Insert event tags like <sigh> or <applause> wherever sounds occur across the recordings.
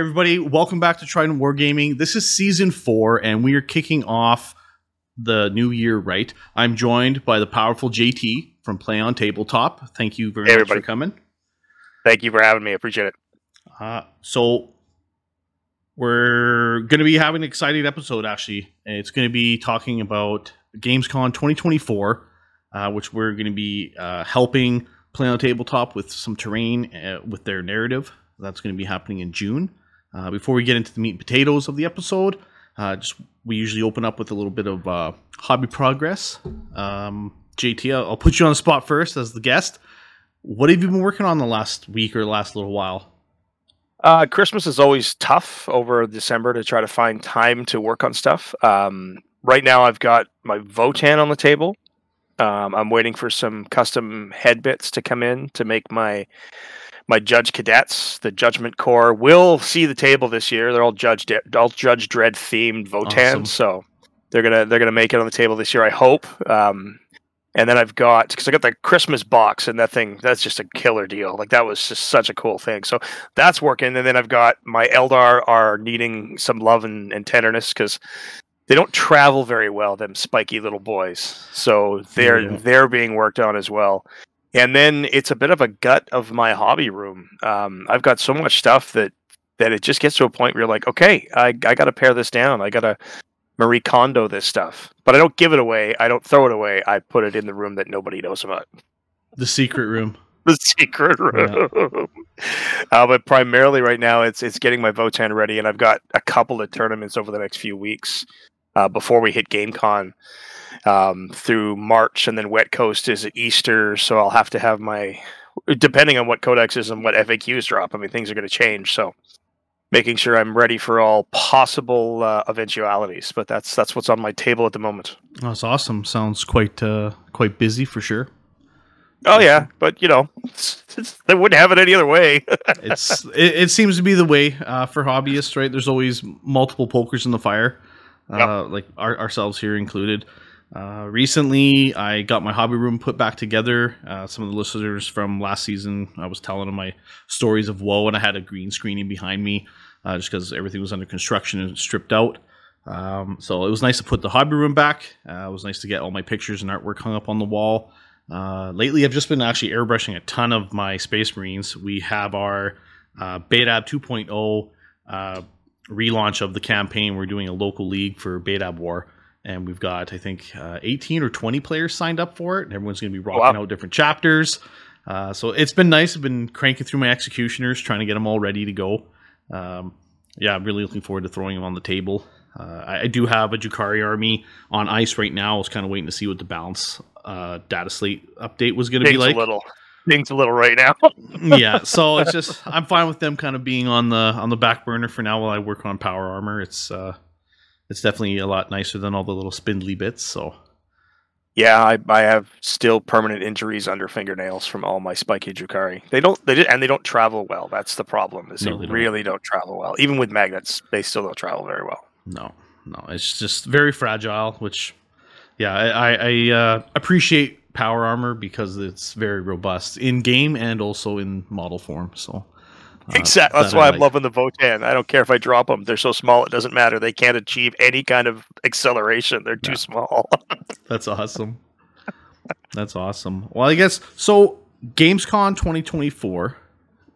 Everybody, welcome back to Trident Wargaming. This is season four, and we are kicking off the new year right. I'm joined by the powerful JT from Play on Tabletop. Thank you very Hey, much everybody. for coming. Thank you for having me. I appreciate it. Uh, so, we're going to be having an exciting episode, actually. It's going to be talking about GamesCon 2024, uh, which we're going to be uh, helping Play on Tabletop with some terrain uh, with their narrative. That's going to be happening in June. Uh, before we get into the meat and potatoes of the episode, uh, just we usually open up with a little bit of uh, hobby progress. Um, JT, I'll put you on the spot first as the guest. What have you been working on the last week or last little while? Uh, Christmas is always tough over December to try to find time to work on stuff. Um, right now, I've got my Votann on the table. Um, I'm waiting for some custom head bits to come in to make my my judge cadets. The Judgment Corps will see the table this year. They're all Judge De- all Judge Dredd themed Votann, Awesome. so they're gonna they're gonna make it on the table this year. I hope. Um, and then I've got because I got the Christmas box and that thing that's just a killer deal. Like that was just such a cool thing. So that's working. And then I've got my Eldar are needing some love and, and tenderness because they don't travel very well. Them spiky little boys. So they're Yeah. they're being worked on as well. And then it's a bit of a gut of my hobby room. Um, I've got so much stuff that that it just gets to a point where you're like, okay, I I got to pare this down. I got to Marie Kondo this stuff, but I don't give it away. I don't throw it away. I put it in the room that nobody knows about. The secret room. <laughs> The secret room. <laughs> Uh, but primarily right now, it's it's getting my Votann ready, and I've got a couple of tournaments over the next few weeks uh, before we hit GameCon um, through March, and then Wet Coast is at Easter, so I'll have to have my depending on what codexes and what FAQs drop. I mean, things are going to change, so making sure I'm ready for all possible uh, eventualities. But that's that's what's on my table at the moment. That's awesome. Sounds quite uh, quite busy for sure. Oh yeah, but you know, it's, <laughs> it's, they wouldn't have it any other way. <laughs> It's it, it seems to be the way uh, for hobbyists, right? There's always multiple pokers in the fire, uh, like our, ourselves here included. Uh, recently, I got my hobby room put back together. Uh, some of the listeners from last season, I was telling them my stories of woe, and I had a green screening behind me uh, just because everything was under construction and stripped out. Um, so it was nice to put the hobby room back. Uh, it was nice to get all my pictures and artwork hung up on the wall. Uh, lately, I've just been actually airbrushing a ton of my Space Marines. We have our uh, Betab 2.0 uh, relaunch of the campaign. We're doing a local league for Betab War, and we've got I think uh, 18 or 20 players signed up for it, and everyone's going to be rocking Wow. out different chapters. Uh, so it's been nice. I've been cranking through my executioners, trying to get them all ready to go. Um, yeah, I'm really looking forward to throwing them on the table. Uh, I, I do have a Drukhari army on ice right now. I was kind of waiting to see what the balance uh, data slate update was going to be like. a little, things a little right now. <laughs> yeah, <laughs> so it's just I'm fine with them kind of being on the on the back burner for now while I work on power armor. It's uh, it's definitely a lot nicer than all the little spindly bits. So Yeah, I, I have still permanent injuries under fingernails from all my spiky Drukhari. They don't they and they don't travel well. That's the problem. Is No, they, they don't. really don't travel well. Even with magnets, they still don't travel very well. no, no, it's just very fragile. Which, yeah, I I, I uh, appreciate power armor because it's very robust in game and also in model form. So exactly. That's why I'm like. loving the Votann. I don't care if I drop them. They're so small it doesn't matter. They can't achieve any kind of acceleration. They're too small. <laughs> That's awesome. That's awesome. Well, I guess so. GamesCon 2024.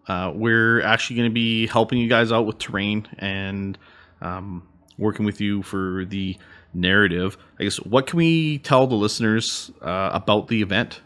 Uh, we're actually going to be helping you guys out with terrain and um, working with you for the narrative. I guess what can we tell the listeners uh, about the event?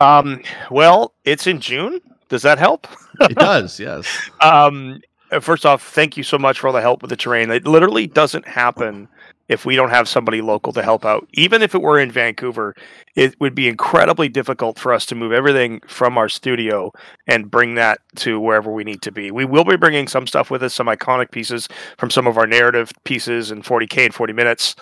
um, well, it's in June. Does that help? It does, yes. <laughs> Um, first off, thank you so much for all the help with the terrain. It literally doesn't happen if we don't have somebody local to help out. Even if it were in Vancouver, it would be incredibly difficult for us to move everything from our studio and bring that to wherever we need to be. We will be bringing some stuff with us, some iconic pieces from some of our narrative pieces in 40k and 40 minutes.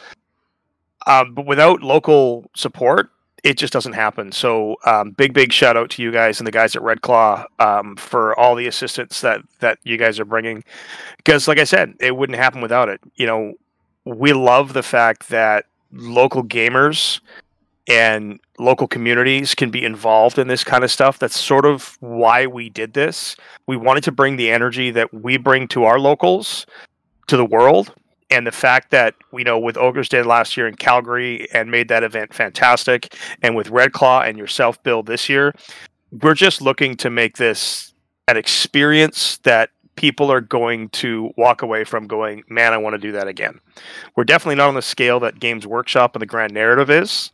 Um, but without local support, it just doesn't happen. So, um, big, big shout out to you guys and the guys at Red Claw um, for all the assistance that that you guys are bringing. Because, like I said, it wouldn't happen without it. You know, we love the fact that local gamers and local communities can be involved in this kind of stuff. That's sort of why we did this. We wanted to bring the energy that we bring to our locals to the world. And the fact that, you know, with Ogres did last year in Calgary and made that event fantastic, and with Red Claw and yourself, Bill, this year, we're just looking to make this an experience that people are going to walk away from going, man, I want to do that again. We're definitely not on the scale that Games Workshop and the Grand Narrative is.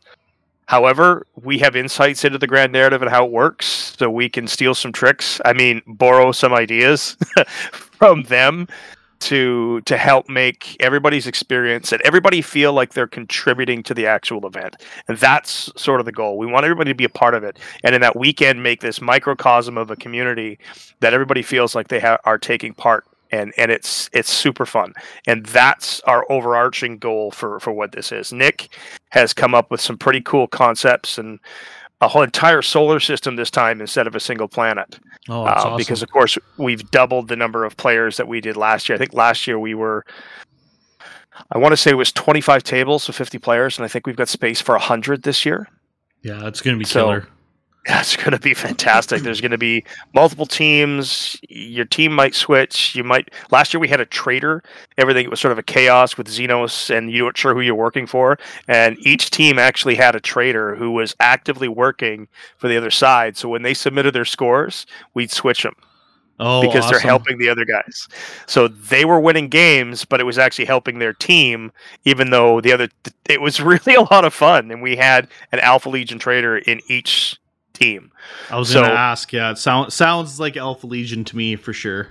However, we have insights into the grand narrative and how it works, so we can steal some tricks. I mean, borrow some ideas <laughs> from them to to help make everybody's experience and everybody feel like they're contributing to the actual event. And that's sort of the goal. We want everybody to be a part of it, and in that weekend, make this microcosm of a community that everybody feels like they ha- are taking part and and it's it's super fun and that's our overarching goal for for what this is nick has come up with some pretty cool concepts and a whole entire solar system this time instead of a single planet. Oh, uh, awesome. because of course we've doubled the number of players that we did last year. I think last year we were i want to say it was 25 tables so 50 players and i think we've got space for 100 this year. Yeah it's going to be so, killer that's going to be fantastic. There's going to be multiple teams. Your team might switch. You might. Last year we had a trader. Everything was sort of a chaos with Xenos, and you weren't sure who you're working for. And each team actually had a trader who was actively working for the other side. So when they submitted their scores, we'd switch them. Oh, because awesome. they're helping the other guys. So they were winning games, but it was actually helping their team, even though the other. It was <laughs> really a lot of fun, and we had an Alpha Legion trader in each team. I was so, gonna ask. Yeah, it sounds sounds like Alpha Legion to me for sure.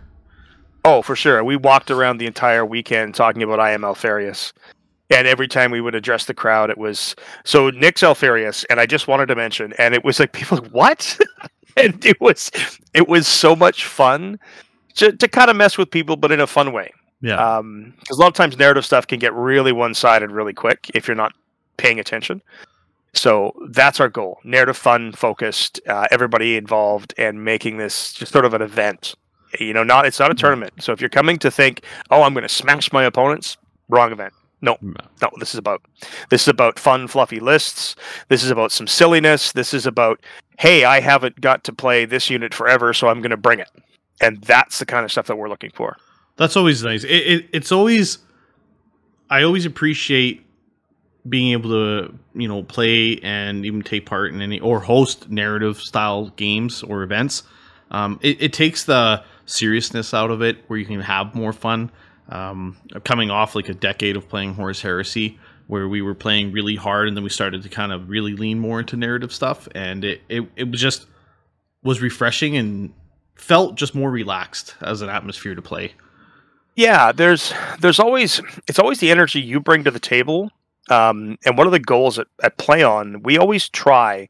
Oh, for sure. We walked around the entire weekend talking about I am Alpharius. And every time we would address the crowd, it was so Nick's Alpharius, and I just wanted to mention, and it was like <laughs> people like, what? <laughs> and it was it was so much fun to, to kind of mess with people, but in a fun way. Yeah. Um, because a lot of times narrative stuff can get really one sided really quick if you're not paying attention. So that's our goal: narrative, fun, focused, uh, everybody involved, and making this just sort of an event. You know, not it's not a mm-hmm. tournament. So if you're coming to think, oh, I'm going to smash my opponents, wrong event. No, no. This is about this is about fun, fluffy lists. This is about some silliness. This is about, hey, I haven't got to play this unit forever, so I'm going to bring it. And that's the kind of stuff that we're looking for. That's always nice. It, it, it's always, I always appreciate being able to you know play and even take part in any or host narrative style games or events um, it, it, takes the seriousness out of it where you can have more fun. Um, coming off like a decade of playing horus heresy where we were playing really hard and then we started to kind of really lean more into narrative stuff and it, it, it was just was refreshing and felt just more relaxed as an atmosphere to play. Yeah there's there's always it's always the energy you bring to the table um, and one of the goals at, at Play On, we always try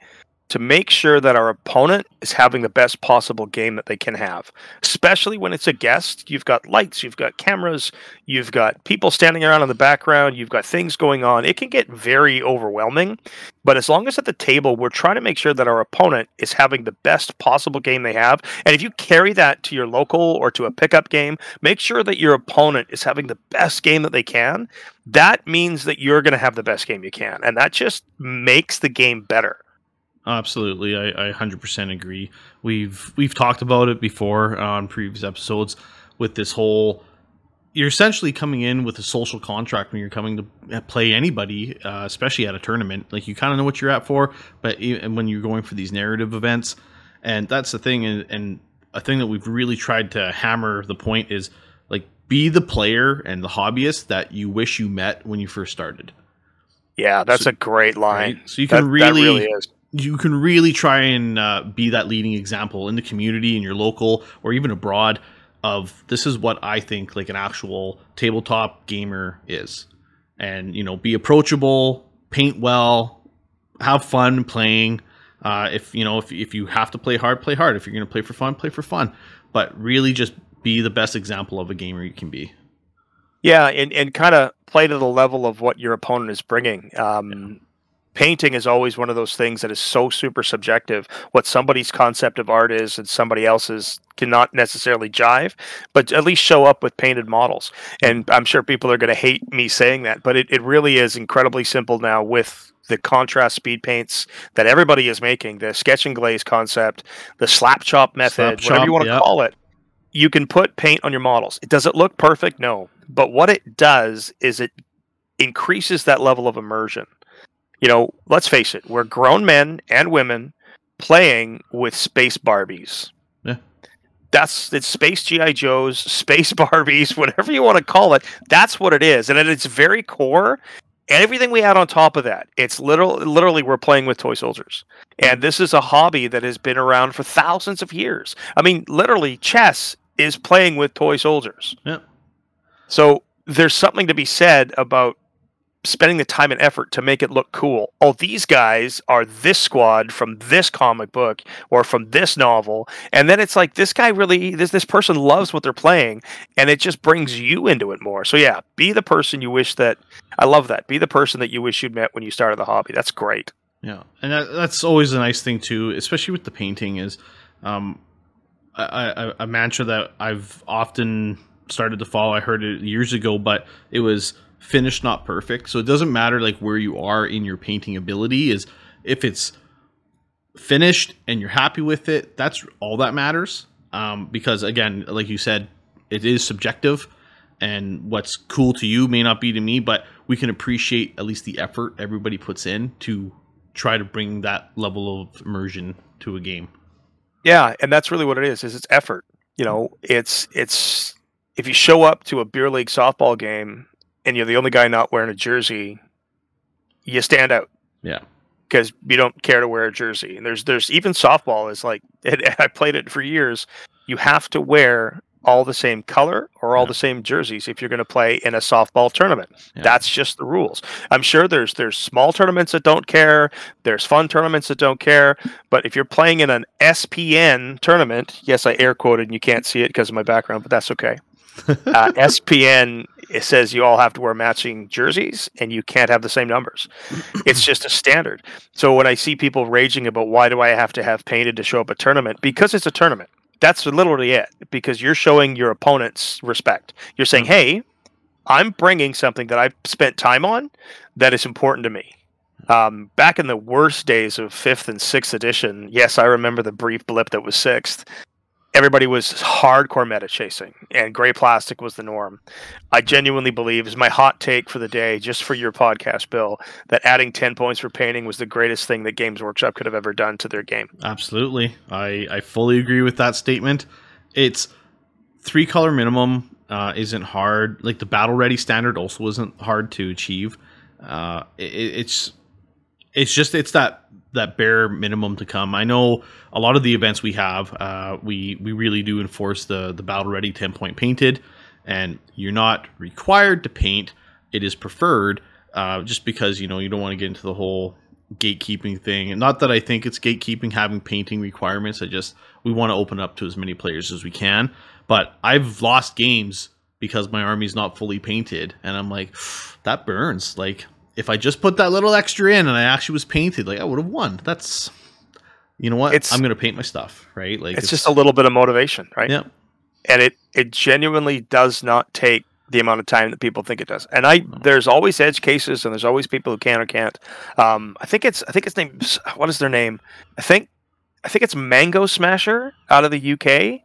to make sure that our opponent is having the best possible game that they can have. Especially when it's a guest, you've got lights, you've got cameras, you've got people standing around in the background, you've got things going on. It can get very overwhelming. But as long as at the table, we're trying to make sure that our opponent is having the best possible game they have. And if you carry that to your local or to a pickup game, make sure that your opponent is having the best game that they can. That means that you're going to have the best game you can. And that just makes the game better. Absolutely, I, I 100% agree. We've we've talked about it before on previous episodes with this whole. You're essentially coming in with a social contract when you're coming to play anybody, uh, especially at a tournament. Like you kind of know what you're at for, but and when you're going for these narrative events, and that's the thing, and, and a thing that we've really tried to hammer the point is like be the player and the hobbyist that you wish you met when you first started. Yeah, that's so, a great line. Right? So you can that, really, that really you can really try and uh, be that leading example in the community in your local or even abroad of this is what I think like an actual tabletop gamer is. And you know, be approachable, paint well, have fun playing. Uh, if you know if if you have to play hard, play hard. If you're going to play for fun, play for fun. But really, just be the best example of a gamer you can be. Yeah, and, and kind of play to the level of what your opponent is bringing. Um, painting is always one of those things that is so super subjective. What somebody's concept of art is and somebody else's cannot necessarily jive, but at least show up with painted models. And I'm sure people are going to hate me saying that, but it, it really is incredibly simple now with the contrast speed paints that everybody is making, the sketch and glaze concept, the slap chop method, Slap whatever you want to yep. call it, you can put paint on your models. It does it look perfect? No. But what it does is it increases that level of immersion. You know, let's face it, we're grown men and women playing with space Barbies. Yeah. That's it's space GI Joes, <laughs> space Barbies, whatever you want to call it. That's what it is, and at its very core, everything we add on top of that, it's literal, literally we're playing with toy soldiers. And this is a hobby that has been around for thousands of years. I mean, literally, chess is playing with toy soldiers. Yep. So there's something to be said about spending the time and effort to make it look cool. Oh, these guys are this squad from this comic book or from this novel, and then it's like this guy really this this person loves what they're playing, and it just brings you into it more. So yeah, be the person you wish that. I love that. Be the person that you wish you'd met when you started the hobby. That's great. Yeah, and that, that's always a nice thing too, especially with the painting. Is um, a, a, a mantra that I've often started to follow. I heard it years ago, but it was finished, not perfect. So it doesn't matter like where you are in your painting ability. Is if it's finished and you're happy with it, that's all that matters. Um, because again, like you said, it is subjective, and what's cool to you may not be to me. But we can appreciate at least the effort everybody puts in to try to bring that level of immersion to a game. Yeah, and that's really what it is. Is it's effort. You know, it's it's if you show up to a beer league softball game and you're the only guy not wearing a jersey, you stand out Yeah. because you don't care to wear a jersey. And there's there's even softball is like <laughs> it, I played it for years. You have to wear all the same color or all Yeah. the same jerseys if you're going to play in a softball tournament. Yeah. That's just the rules. I'm sure there's there's small tournaments that don't care. There's fun tournaments that don't care. But if you're playing in an SPN tournament, yes, I air quoted and you can't see it because of my background, but that's okay. <laughs> Uh, SPN it says you all have to wear matching jerseys and you can't have the same numbers. <clears throat> It's just a standard. So when I see people raging about why do I have to have painted to show up a tournament, because it's a tournament. That's literally it. Because you're showing your opponents respect. You're saying, "Hey, I'm bringing something that I've spent time on that is important to me." Um, back in the worst days of fifth and sixth edition, yes, I remember the brief blip that was sixth. Everybody was hardcore meta chasing, and gray plastic was the norm. I genuinely believe is my hot take for the day, just for your podcast, Bill, that adding ten points for painting was the greatest thing that Games Workshop could have ever done to their game. Absolutely. I, I fully agree with that statement. It's three color minimum uh, isn't hard. Like the battle ready standard also isn't hard to achieve. Uh, it, it's it's just it's that that bare minimum to come. I know a lot of the events we have, uh, we we really do enforce the the battle ready ten point painted, and you're not required to paint. It is preferred, uh, just because you know you don't want to get into the whole gatekeeping thing. And not that I think it's gatekeeping having painting requirements. I just we want to open up to as many players as we can. But I've lost games because my army's not fully painted, and I'm like, that burns. Like if I just put that little extra in and I actually was painted, like I would have won. That's you know what? It's- I'm gonna paint my stuff, right? Like It's, just a little bit of motivation, right? yeah, and it it genuinely does not take the amount of time that people think it does. And I there's always edge cases and there's always people who can or can't. Um, I think it's I think it's named what is their name? I think I think it's Mango Smasher out of the UK.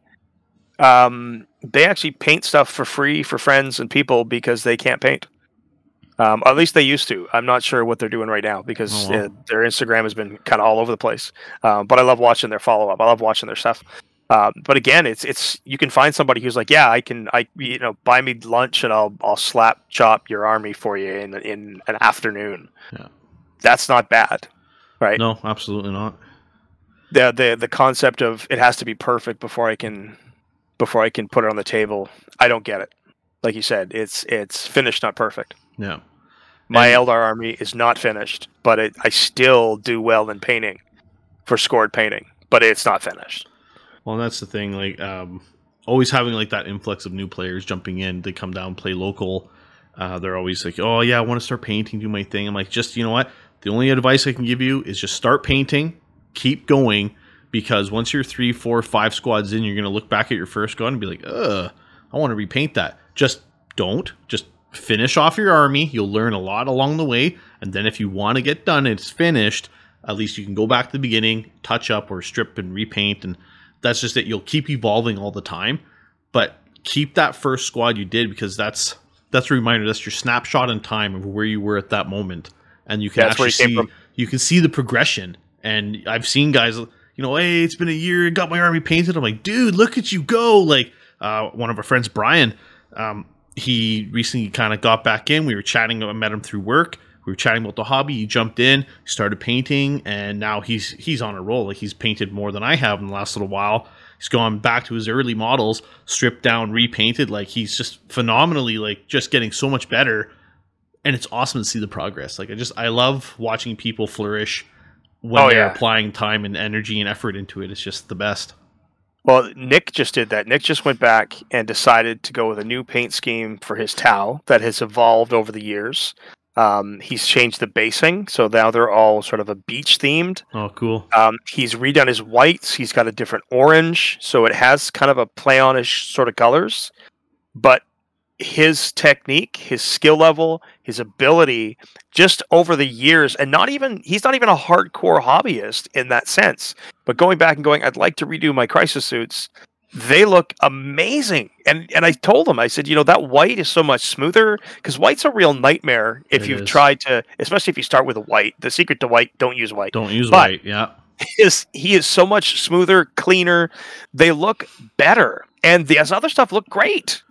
Um, they actually paint stuff for free for friends and people because they can't paint. Um, at least they used to. I'm not sure what they're doing right now because Oh, wow. uh, their Instagram has been kind of all over the place. Um, but I love watching their follow up. I love watching their stuff. Um, but again, it's it's you can find somebody who's like, yeah, I can, I you know, buy me lunch and I'll I'll slap chop your army for you in in an afternoon. Yeah. That's not bad, right? no, absolutely not. The the the concept of it has to be perfect before I can before I can put it on the table. I don't get it. Like you said, it's it's finished, not perfect. Yeah. My And- Eldar army is not finished, but it, I still do well in painting for scored painting, but it's not finished. Well, that's the thing. Like, um, always having like that influx of new players jumping in. They come down, play local. Uh, they're always like, "Oh yeah, I want to start painting, do my thing." I'm like, just you know what? The only advice I can give you is just start painting, keep going, because once you're three, four, five squads in, you're gonna look back at your first squad and be like, "Ugh, I want to repaint that." Just don't. Just finish off your army. You'll learn a lot along the way, and then if you want to get done, it's finished. At least you can go back to the beginning, touch up or strip and repaint, and that's just it. You'll keep evolving all the time, but keep that first squad you did because that's that's a reminder. That's your snapshot in time of where you were at that moment, and you can That's actually see from. you can see the progression. And I've seen guys, you know, hey, it's been a year, got my army painted. I'm like, dude, look at you go! Like uh, one of our friends, Brian, um, he recently kind of got back in. We were chatting. I met him through work. We were chatting about the hobby. He jumped in, started painting, and now he's he's on a roll. Like he's painted more than I have in the last little while. He's gone back to his early models, stripped down, repainted. Like he's just phenomenally like just getting so much better. And it's awesome to see the progress. Like I just I love watching people flourish when Oh, they're yeah. applying time and energy and effort into it. It's just the best. Well, Nick just did that. Nick just went back and decided to go with a new paint scheme for his Tau that has evolved over the years. Um, he's changed the basing, so now they're all sort of a beach themed. Oh, cool. Um, he's redone his whites. He's got a different orange, so it has kind of a play on-ish sort of colors. But his technique, his skill level, his ability, just over the years, and not even he's not even a hardcore hobbyist in that sense. But going back and going, I'd like to redo my crisis suits. They look amazing, and and I told him, I said, you know, that white is so much smoother because white's a real nightmare if It you've is. tried to, especially if you start with a white. The secret to white: don't use white Don't use But- white. Yeah. is he is so much smoother, cleaner. They look better, and the other stuff look great,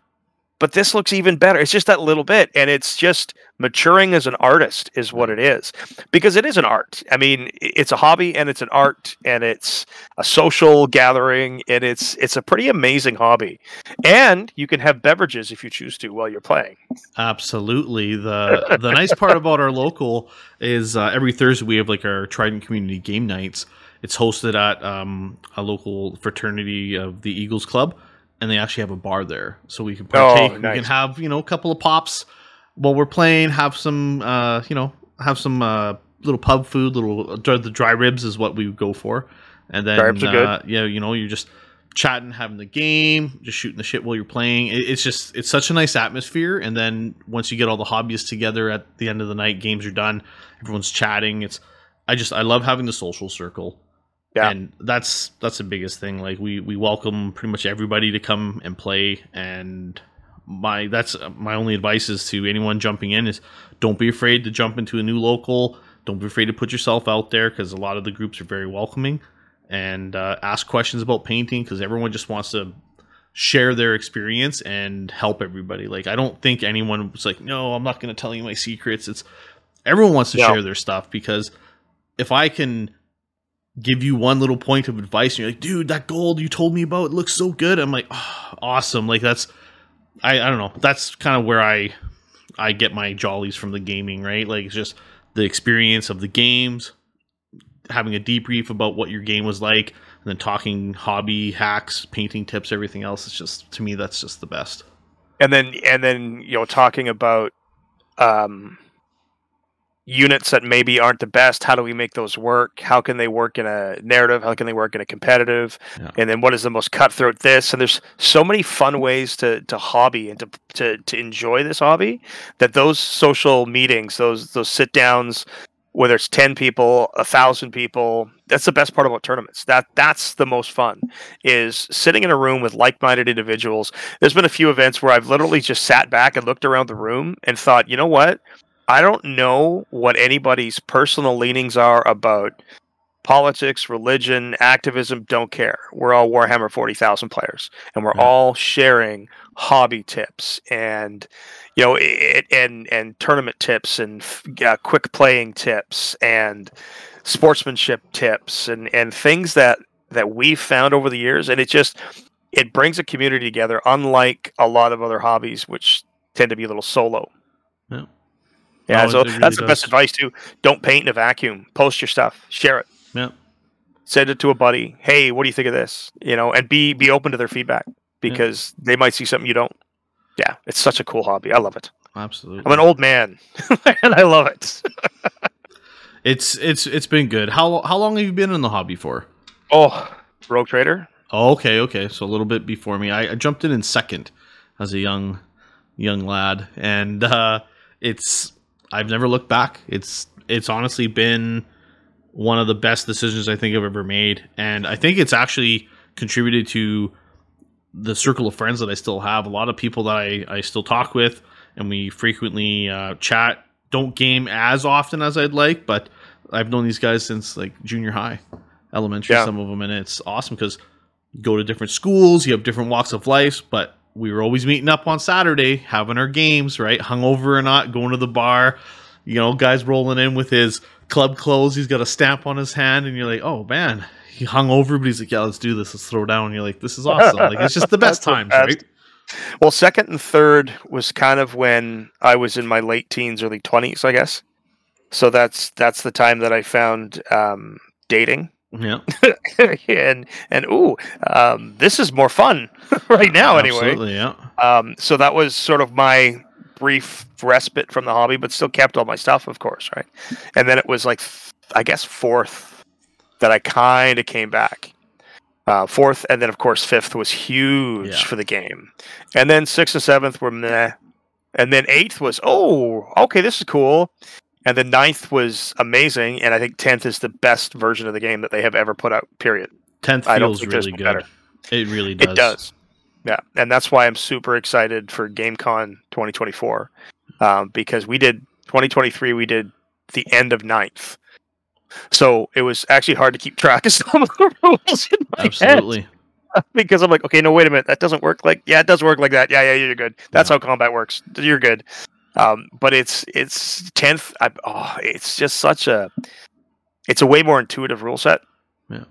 but this looks even better. It's just that little bit, and it's just maturing as an artist is what it is, because it is an art. I mean, it's a hobby and it's an art and it's a social gathering and it's it's a pretty amazing hobby, and you can have beverages if you choose to while you're playing. Absolutely. The the nice part about our local is uh, every Thursday we have like our Trident Community Game Nights. It's hosted at um, a local fraternity of the Eagles Club, and they actually have a bar there, so we can partake. We nice. can have you know a couple of pops while we're playing. Have some uh, you know have some uh, little pub food. Little the dry ribs is what we go for, and then ribs are good. uh, yeah, you know you're just chatting, having the game, just shooting the shit while you're playing. It, it's just it's such a nice atmosphere. And then once you get all the hobbyists together at the end of the night, games are done. Everyone's chatting. It's I just I love having the social circle. Yeah. And that's that's the biggest thing. Like we we welcome pretty much everybody to come and play. And my that's my only advice is to anyone jumping in is don't be afraid to jump into a new local. Don't be afraid to put yourself out there because a lot of the groups are very welcoming and uh, ask questions about painting because everyone just wants to share their experience and help everybody. Like I don't think anyone was like, no, I'm not going to tell you my secrets. It's everyone wants to No. share their stuff because if I can give you one little point of advice and you're like, dude, that gold you told me about looks so good. I'm like, oh, awesome. Like that's I, I don't know. That's kind of where I I get my jollies from the gaming, right? Like it's just the experience of the games, having a debrief about what your game was like, and then talking hobby hacks, painting tips, everything else. It's just to me that's just the best. and then and then you know talking about um units that maybe aren't the best how do we make those work? How can they work in a narrative? How can they work in a competitive? Yeah. and then what is the most cutthroat this? And there's so many fun mm-hmm. ways to to hobby and to to, to enjoy this hobby that those social meetings those those sit downs whether it's 10 people a thousand people that's the best part about tournaments. That that's the most fun is sitting in a room with like-minded individuals. There's been a few events where I've literally just sat back and looked around the room and thought, you know what? I don't know what anybody's personal leanings are about politics, religion, activism, don't care. We're all Warhammer 40,000 players and we're Yeah. all sharing hobby tips and you know it, and and tournament tips and uh, quick playing tips and sportsmanship tips and and things that that we've found over the years and it just it brings a community together unlike a lot of other hobbies which tend to be a little solo Yeah. Yeah so really that's the best advice too. Don't paint in a vacuum. Post your stuff. Share it. Yeah. send it to a buddy. Hey what do you think of this? You know and be be open to their feedback because they might see something you don't. Yeah it's such a cool hobby. I love it. Absolutely. i'm an old man <laughs> and i love it. <laughs> It's it's it's been good. How how long have you been in the hobby for? oh rogue trader? Oh, okay, okay. So a little bit before me. I, I jumped in in second as a young young lad, and uh, it's I've never looked back. It's it's honestly been one of the best decisions I think I've ever made, and I think it's actually contributed to the circle of friends that I still have. A lot of people that I I still talk with, and we frequently uh, chat. Don't game as often as I'd like, but I've known these guys since like junior high, elementary, Yeah. some of them, and it's awesome because go to different schools, you have different walks of life, but we were always meeting up on Saturday, having our games, right? Hungover or not, going to the bar. You know, guys rolling in with his club clothes. He's got a stamp on his hand, and you're like, oh man, he hung over, but he's like, yeah, let's do this. Let's throw down. And you're like, this is awesome. like it's just the <laughs> best times, best. right? Well, second and third was kind of when I was in my late teens, early twenties, I guess. So that's that's the time that I found um, dating, Yeah. <laughs> and and ooh, um, this is more fun <laughs> right now. Anyway, Absolutely, yeah. um, so that was sort of my brief respite from the hobby, but still kept all my stuff, of course, right? And then it was like, th- I guess fourth that I kind of came back. Uh, fourth, and then of course fifth was huge Yeah. for the game, and then sixth and seventh were meh, and then eighth was oh okay this is cool, and then ninth was amazing, and I think tenth is the best version of the game that they have ever put out. Period. Tenth I feels really good. better. It really does. It does. Yeah, and that's why I'm super excited for GameCon 2024 um, because we did 2023. We did the end of ninth, so it was actually hard to keep track of <laughs> some of the rules in my Absolutely. head <laughs> because I'm like, okay, no, wait a minute, that doesn't work like yeah, it does work like that. Yeah, yeah, you're good. That's Yeah. how combat works. You're good. Um, but it's it's tenth. I, oh, it's just such a it's a way more intuitive rule set Yeah.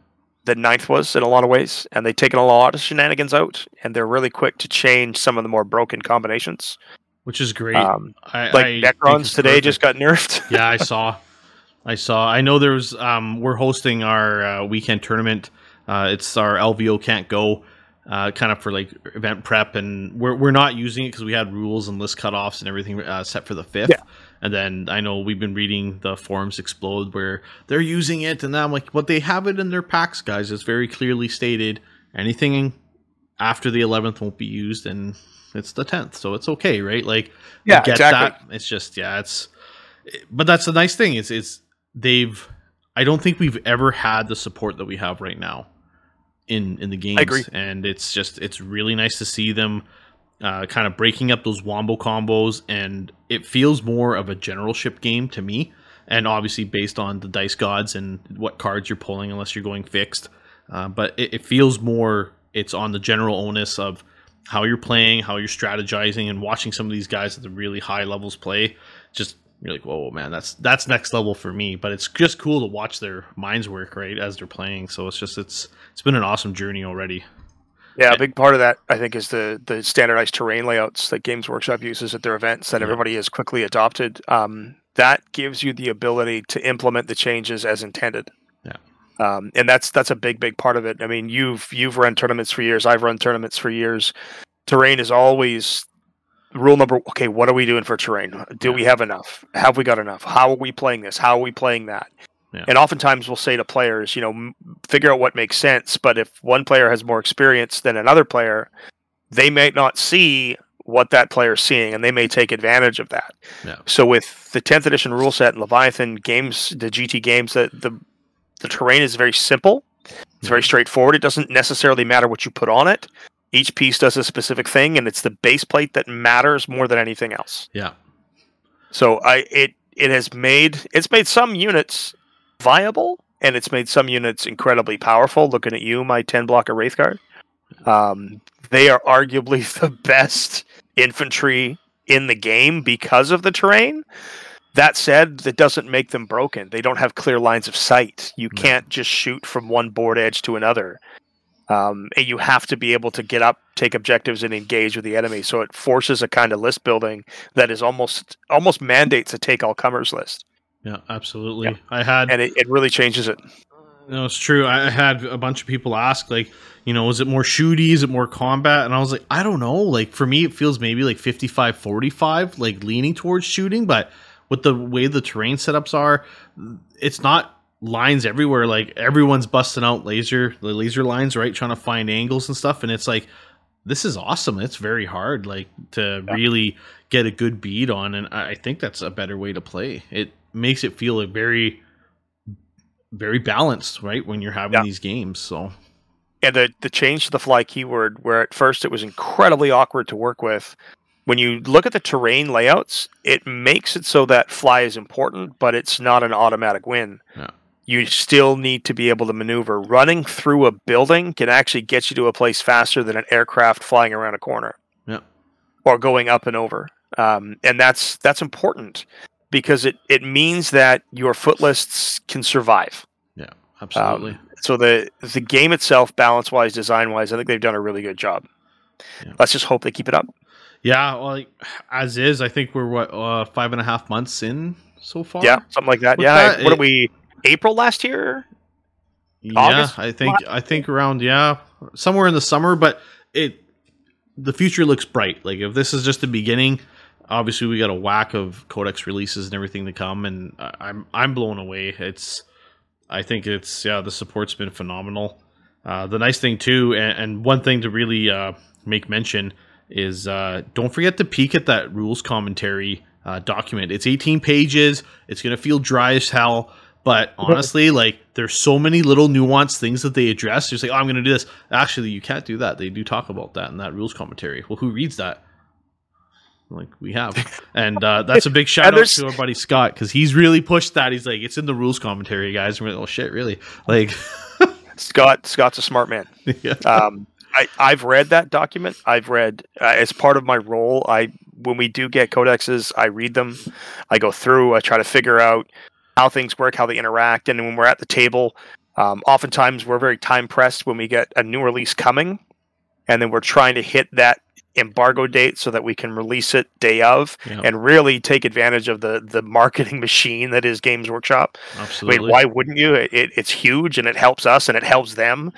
than ninth was in a lot of ways, and they've taken a lot of shenanigans out, and they're really quick to change some of the more broken combinations. Which is great. Um, I, like I Necrons today perfect. just got nerfed. <laughs> yeah, I saw. I saw. I know there was. Um, we're hosting our uh, weekend tournament. Uh, it's our LVO can't go. Uh, kind of for like event prep, and we're we're not using it because we had rules and list cutoffs and everything uh, set for the fifth. Yeah. And then I know we've been reading the forums explode where they're using it, and I'm like, but they have it in their packs, guys. It's very clearly stated. Anything after the 11th won't be used, and it's the 10th, so it's okay, right? Like, Yeah, get exactly. that. It's just yeah, it's but that's the nice thing is it's they've I don't think we've ever had the support that we have right now in in the games agree. and it's just it's really nice to see them uh, kind of breaking up those wombo combos and it feels more of a generalship game to me and obviously based on the dice gods and what cards you're pulling unless you're going fixed uh, but it, it feels more it's on the general onus of how you're playing how you're strategizing and watching some of these guys at the really high levels play just you're like whoa man that's that's next level for me but it's just cool to watch their minds work right as they're playing so it's just it's it's been an awesome journey already Yeah, a big part of that I think is the the standardized terrain layouts that Games Workshop uses at their events that Yeah. everybody has quickly adopted. Um, that gives you the ability to implement the changes as intended. Yeah. Um, and that's that's a big big part of it. I mean, you've you've run tournaments for years. I've run tournaments for years. Terrain is always rule number. Okay, what are we doing for terrain? Do Yeah. we have enough? Have we got enough? How are we playing this? How are we playing that? Yeah. And oftentimes we'll say to players, you know, m- figure out what makes sense. But if one player has more experience than another player, they may not see what that player's seeing, and they may take advantage of that. Yeah. So with the 10th edition rule set and Leviathan games, the GT games, the the, the terrain is very simple. It's very straightforward. It doesn't necessarily matter what you put on it. Each piece does a specific thing, and it's the base plate that matters more than anything else. yeah So I it it has made it's made some units viable and it's made some units incredibly powerful. Looking at you, my ten blocker wraith guard, um, they are arguably <laughs> the best infantry in the game because of the terrain. That said, that doesn't make them broken. They don't have clear lines of sight. You can't just shoot from one board edge to another. Um, and you have to be able to get up, take objectives, and engage with the enemy. So it forces a kind of list building that is almost almost mandates a take all comers list, yeah absolutely i had and it, it really changes it. No, it's true. I I had a bunch of people ask, like, you know, is it more shooty? Is it more combat? And I was like, I don't know. Like, for me, it feels maybe like 55 45, like leaning towards shooting. But with the way the terrain setups are, it's not lines everywhere. Like, everyone's busting out laser, the laser lines, right? Trying to find angles and stuff. And it's like, this is awesome. It's very hard, like to yeah. really get a good bead on, and I think that's a better way to play. It makes it feel a very, very balanced, right? When you're having yeah. these games, so. And the the change to the fly keyword, where at first it was incredibly awkward to work with, when you look at the terrain layouts, it makes it so that fly is important, but it's not an automatic win. Yeah you still need to be able to maneuver. Running through a building can actually get you to a place faster than an aircraft flying around a corner. Yeah. Or going up and over. Um, and that's that's important because it, it means that your footlists can survive. Yeah, absolutely. Um, so the the game itself, balance wise, design wise, I think they've done a really good job. Yeah. Let's just hope they keep it up. Yeah, well, as is, I think we're what uh, five and a half months in so far. Yeah, something like that. yeah, that, what it, are we? April last year. Yeah, August? I think I think around yeah somewhere in the summer, but it the future looks bright. Like if this is just the beginning, obviously we got a whack of codex releases and everything to come, and I'm I'm blown away. It's I think it's yeah the support's been phenomenal. Uh, the nice thing too, and, and one thing to really uh, make mention is uh, don't forget to peek at that rules commentary uh, document. It's 18 pages. It's gonna feel dry as hell. But <laughs> honestly, like there's so many little nuanced things that they address. You're like, oh, I'm going to do this. Actually, you can't do that. They do talk about that in that rules commentary. Well, who reads that? Like we have, <laughs> and uh, that's a big shout out to our buddy Scott because he's really pushed that. He's like, it's in the rules commentary, guys. And we're like, oh shit, really? Like <laughs> Scott, Scott's a smart man. yeah. Um, I, I've read that document. I've read uh, as part of my role. I when we do get codexes, I read them. I go through. I try to figure out how things work, how they interact, and when we're at the table, um, oftentimes we're very time pressed when we get a new release coming, and then we're trying to hit that embargo date so that we can release it day of yep. and really take advantage of the the marketing <laughs> machine that is Games Workshop. Absolutely. I mean, why wouldn't you? It, it, it's huge and it helps us and it helps them.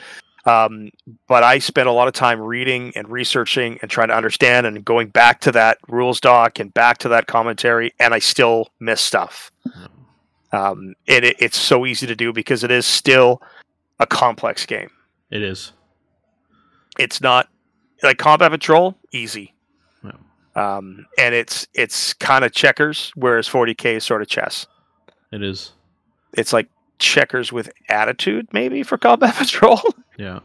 Um, but I spent a lot of time reading and researching and trying to understand and going back to that rules doc and back to that commentary, and I still miss stuff. Yep. Um, and it, it's so easy to do because it is still a complex game. It is. It's not like combat patrol easy. No. Um, and it's it's kind of checkers, whereas 40k is sort of chess. It is. It's like checkers with attitude, maybe for combat <laughs> patrol. Yeah.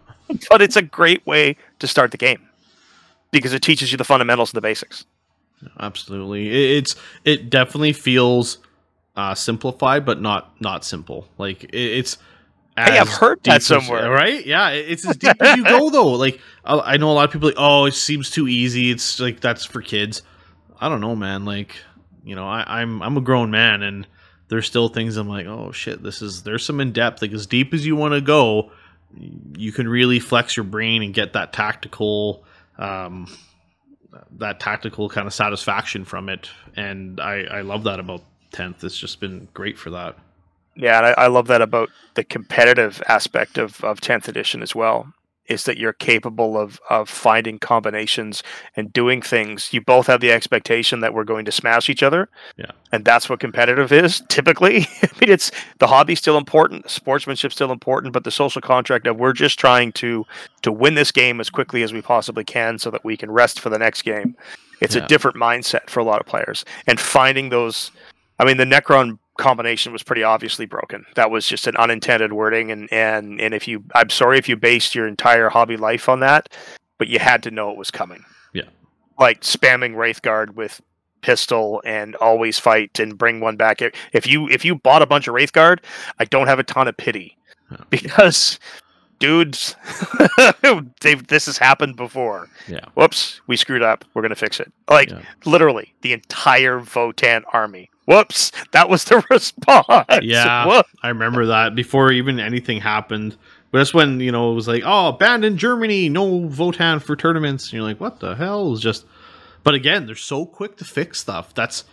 but it's a great way to start the game because it teaches you the fundamentals and the basics. Absolutely, it's it definitely feels uh, simplified, but not not simple. Like it, it's. Hey, I've heard that somewhere, as, right? Yeah, it's as deep as you go, <laughs> though. Like I know a lot of people like, oh, it seems too easy. It's like that's for kids. I don't know, man. Like you know, I, I'm I'm a grown man, and there's still things I'm like, oh shit, this is there's some in depth. Like as deep as you want to go, you can really flex your brain and get that tactical. Um, that tactical kind of satisfaction from it, and I, I love that about tenth. It's just been great for that. Yeah, and I, I love that about the competitive aspect of of tenth edition as well. Is that you're capable of of finding combinations and doing things. You both have the expectation that we're going to smash each other. Yeah, and that's what competitive is typically. <laughs> I mean, it's the hobby's still important, sportsmanship's still important, but the social contract of we're just trying to to win this game as quickly as we possibly can, so that we can rest for the next game. It's yeah. a different mindset for a lot of players, and finding those I mean, the Necron combination was pretty obviously broken. That was just an unintended wording, and and and if you, I'm sorry if you based your entire hobby life on that, but you had to know it was coming. Yeah, like spamming Wraithguard with pistol and always fight and bring one back. If you if you bought a bunch of Wraithguard, I don't have a ton of pity because dudes, <laughs> this has happened before. Yeah. Whoops, we screwed up. We're gonna fix it. Like yeah. literally, the entire Votann army whoops, that was the <laughs> response. Yeah, Whoops. I remember that before even anything happened. But that's when you know it was like, oh, abandon Germany, no Votann for tournaments. And you're like, what the hell? It was just. But again, they're so quick to fix stuff. That's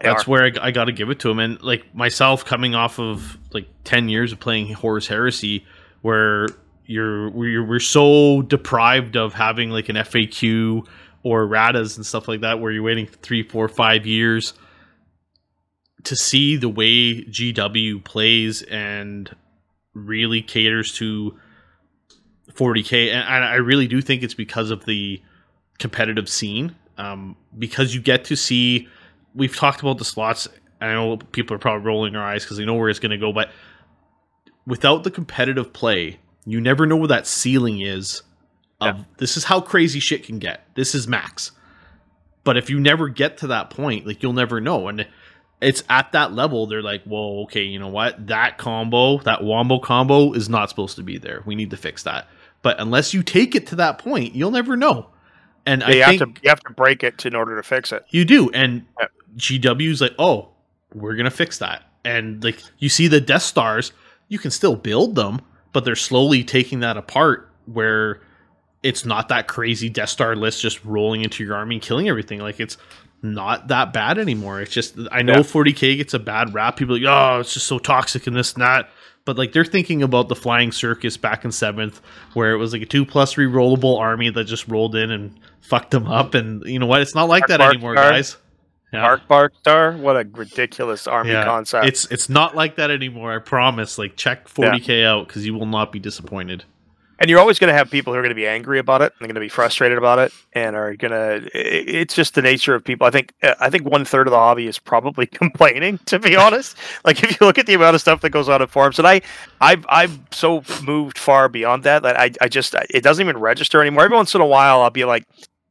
that's where I, I got to give it to them. And like myself, coming off of like ten years of playing Horus Heresy, where you're we're, we're so deprived of having like an FAQ or RADAs and stuff like that, where you're waiting three, four, five years to see the way GW plays and really caters to 40k, and, I really do think it's because of the competitive scene. Um, because you get to see, we've talked about the slots. I know people are probably rolling their eyes because they know where it's going to go, but without the competitive play, you never know where that ceiling is. Of Yeah. this is how crazy shit can get. This is max. But if you never get to that point, like you'll never know. And it's at that level, they're like, well, okay, you know what? That combo, that wombo combo is not supposed to be there. We need to fix that. But unless you take it to that point, you'll never know. And you I have think to you have to break it in order to fix it. you do. And Yeah. GW's like, oh, we're gonna fix that. And like you see the Death Stars, you can still build them, but they're slowly taking that apart where it's not that crazy Death Star list just rolling into your army and killing everything. Like it's not that bad anymore. It's just I know Yeah. 40k gets a bad rap. People like, oh, it's just so toxic and this and that. But like they're thinking about the flying circus back in seventh, where it was like a two plus three rollable army that just rolled in and fucked them up. And you know what? It's not like Mark that Mark anymore, Star. guys. Yeah. Mark Bark Star, what a ridiculous army Yeah, concept. It's it's not like that anymore. I promise. Like check 40k out because you will not be disappointed. And you're always going to have people who are going to be angry about it. And they're going to be frustrated about it, and are going to. It's just the nature of people. I think. uh, I think one third of the hobby is probably <laughs> complaining. To be honest, like if you look at the amount of stuff that goes on in forums, and I, I've I've so moved far beyond that that I I just it doesn't even register anymore. Every once in a while, I'll be like.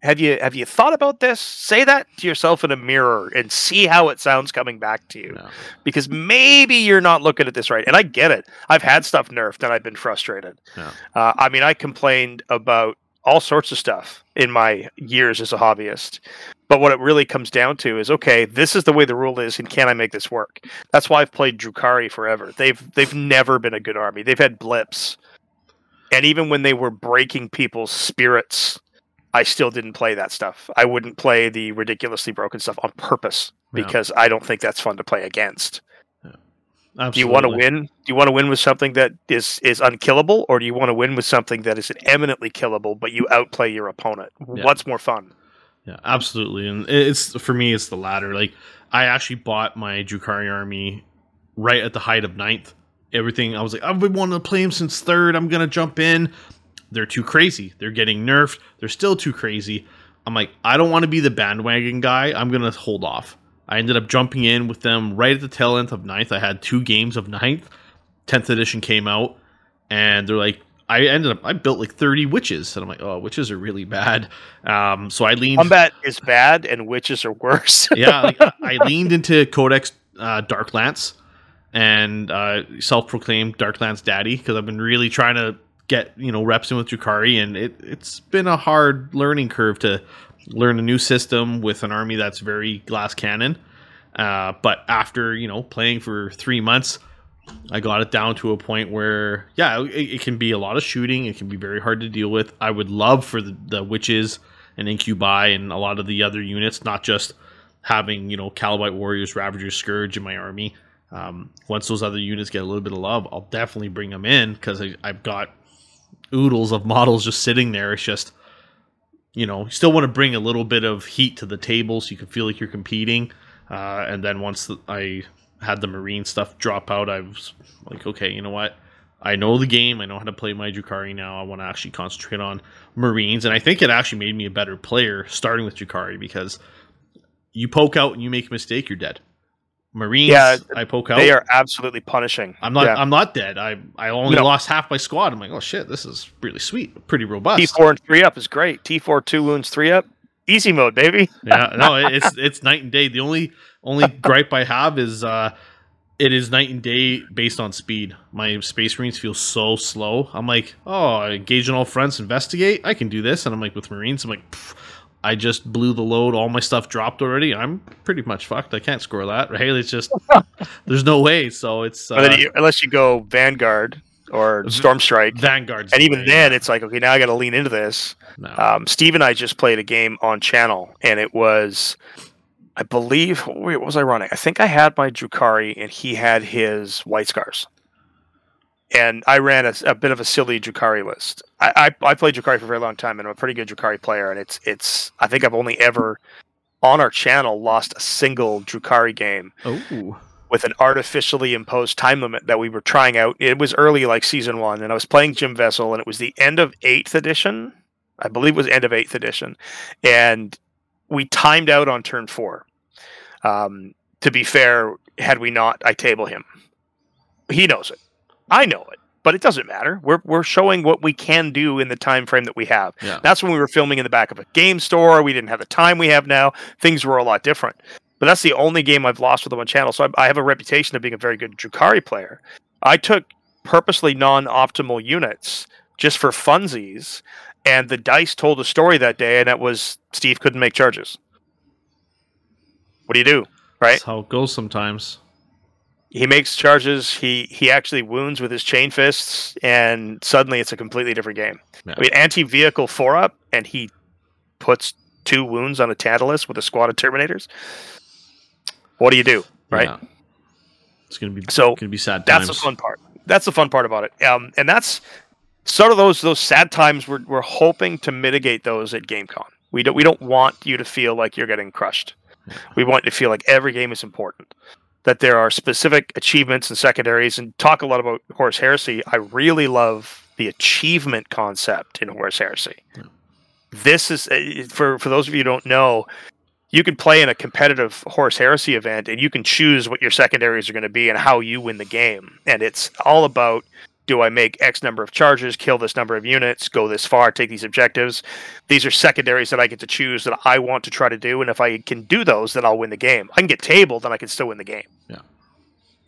Have you have you thought about this? Say that to yourself in a mirror and see how it sounds coming back to you Yeah. because maybe you're not looking at this right. And I get it. I've had stuff nerfed and I've been frustrated. Yeah. Uh, I mean, I complained about all sorts of stuff in my years as a hobbyist. But what it really comes down to is okay, this is the way the rule is, and can I make this work? That's why I've played Drukhari forever. They've they've never been a good army. They've had blips, and even when they were breaking people's spirits, I still didn't play that stuff. I wouldn't play the ridiculously broken stuff on purpose Yeah. because I don't think that's fun to play against. Absolutely. Do you want to win? Do you want to win with something that is is unkillable, or do you want to win with something that is eminently killable, but you outplay your opponent? Yeah. What's more fun? Yeah, absolutely. And it's for me, it's the latter. Like I actually bought my Drukhari army right at the height of ninth. Everything I was like, I've been wanting to play him since third. I'm gonna jump in. They're too crazy. They're getting nerfed. They're still too crazy. I'm like, I don't want to be the bandwagon guy. I'm gonna hold off. I ended up jumping in with them right at the tail end of ninth. I had two games of ninth. Tenth edition came out, and they're like, I ended up I built like 30 witches, and I'm like, oh, witches are really bad. Um, so I leaned Combat is bad, and witches are worse. <laughs> yeah, like, I <laughs> leaned into Codex uh, Darklance and uh, self-proclaimed Darklance daddy because I've been really trying to get you know reps in with Drukhari, and it it's been a hard learning curve to learn a new system with an army that's very glass cannon. Uh, but after you know playing for three months, I got it down to a point where yeah, it, it can be a lot of shooting. It can be very hard to deal with. I would love for the, the witches and incubi and a lot of the other units, not just having you know Kabalite warriors, Ravagers, Scourge in my army. Um, once those other units get a little bit of love, I'll definitely bring them in because I've got oodles of models just sitting there. It's just you know, you still want to bring a little bit of heat to the table so you can feel like you're competing. Uh, and then once I had the marine stuff drop out, I was like, okay, you know what? I know the game. I know how to play my Drukhari now. I want to actually concentrate on Marines. And I think it actually made me a better player starting with Drukhari because you poke out and you make a mistake, you're dead. Marines, Yeah, I poke out. they are absolutely punishing. I'm not. Yeah. I'm not dead. I I only No. lost half my squad. I'm like, oh shit, this is really sweet, pretty robust. T four and three up is great. T four two wounds three up, easy mode, baby. <laughs> yeah, no, it's it's night and day. The only only gripe I have is uh it is night and day based on speed. My space marines feel so slow. I'm like, oh, engage on all fronts, investigate. I can do this, and I'm like with marines. I'm like, pff, I just blew the load. All my stuff dropped already. I'm pretty much fucked. I can't score that. Right? It's just <laughs> there's no way. So it's uh, you- unless you go Vanguard or Storm Strike, Vanguard's and even way. then, it's like okay, now I got to lean into this. no. Um, Steve and I just played a game on channel, and it was, I believe, wait, what was I running? I think I had my Drukhari, and he had his White Scars. And I ran a, a bit of a silly Drukhari list. I, I, I played Drukhari for a very long time, and I'm a pretty good Drukhari player. And it's it's I think I've only ever on our channel lost a single Drukhari game. oh, with an artificially imposed time limit that we were trying out. It was early, like season one, and I was playing Jim Vessel, and it was the end of eighth edition. I believe it was end of eighth edition, and we timed out on turn four. Um, to be fair, had we not, I table him. He knows it. I know it, but it doesn't matter. We're we're showing what we can do in the time frame that we have. Yeah. That's when we were filming in the back of a game store. We didn't have the time we have now. Things were a lot different. But that's the only game I've lost with on my channel. So I, I have a reputation of being a very good Drukhari player. I took purposely non-optimal units just for funsies, and the dice told a story that day, and it was Steve couldn't make charges. What do you do? Right? That's how it goes sometimes. He makes charges. He he actually wounds with his chain fists, and suddenly it's a completely different game. Yeah. I mean, anti-vehicle four up, and he puts two wounds on a Tantalus with a squad of Terminators. What do you do, right? Yeah. It's gonna be So gonna be sad that's the fun part. That's the fun part about it. Um, and that's sort of those those sad times. We're we're hoping to mitigate those at GameCon. We don't we don't want you to feel like you're getting crushed. We want you to feel like every game is important. That there are specific achievements and secondaries. And talk a lot about Horus Heresy. I really love the achievement concept in Horus Heresy. Yeah. This is uh, for for those of you who don't know. You can play in a competitive Horus Heresy event, and you can choose what your secondaries are going to be and how you win the game. And it's all about do I make X number of charges, kill this number of units, go this far, take these objectives. These are secondaries that I get to choose that I want to try to do. And if I can do those, then I'll win the game. I can get tabled, and I can still win the game.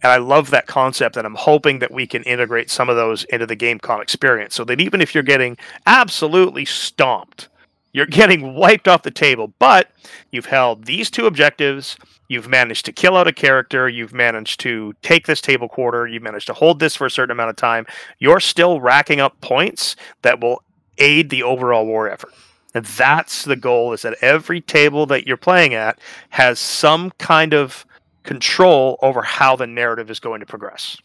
And I love that concept, and I'm hoping that we can integrate some of those into the GameCon experience so that even if you're getting absolutely stomped, you're <laughs> getting wiped off the table, but you've held these two objectives. You've managed to kill out a character. You've managed to take this table quarter. You've managed to hold this for a certain amount of time. You're still racking up points that will aid the overall war effort. And that's the goal is that every table that you're playing at has some kind of control over how the narrative is going to progress.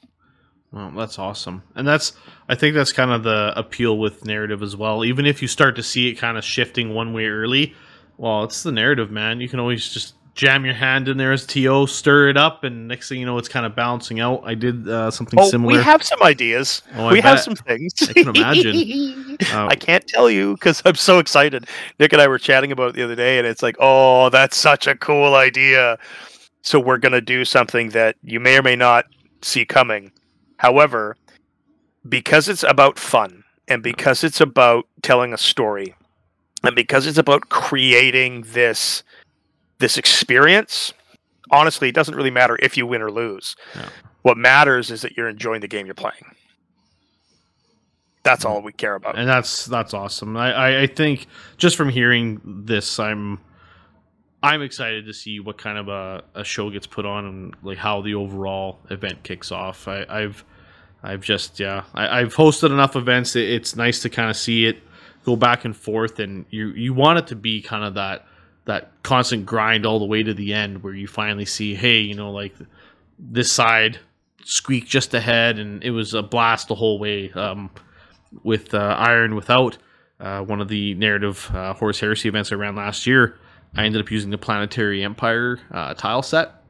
Well, that's awesome, and that's I think that's kind of the appeal with narrative as well. Even if you start to see it kind of shifting one way early, well, it's the narrative, man. You can always just jam your hand in there as to, stir it up, and next thing you know, it's kind of bouncing out. I did uh, something Oh, similar. we have some ideas. Oh, we have some things. I can imagine. <laughs> Uh, I can't tell you because I'm so excited. Nick and I were chatting about it the other day, and it's like, oh, that's such a cool idea. So we're gonna do something that you may or may not see coming. However, because it's about fun and because it's about telling a story and because it's about creating this this experience, honestly, it doesn't really matter if you win or lose. What matters is that you're enjoying the game you're playing. That's all we care about. and that's that's awesome. I, I, I think just from hearing this, I'm I'm excited to see what kind of a, a show gets put on and like how the overall event kicks off. I, I've I've just yeah I, I've hosted enough events. It, it's nice to kind of see it go back and forth, and you you want it to be kind of that that constant grind all the way to the end where you finally see hey you know like this side squeak just ahead and it was a blast the whole way. Um, with uh, Iron Without, uh, one of the narrative uh, Horus Heresy events I ran last year, I ended up using the Planetary Empire uh, tile set.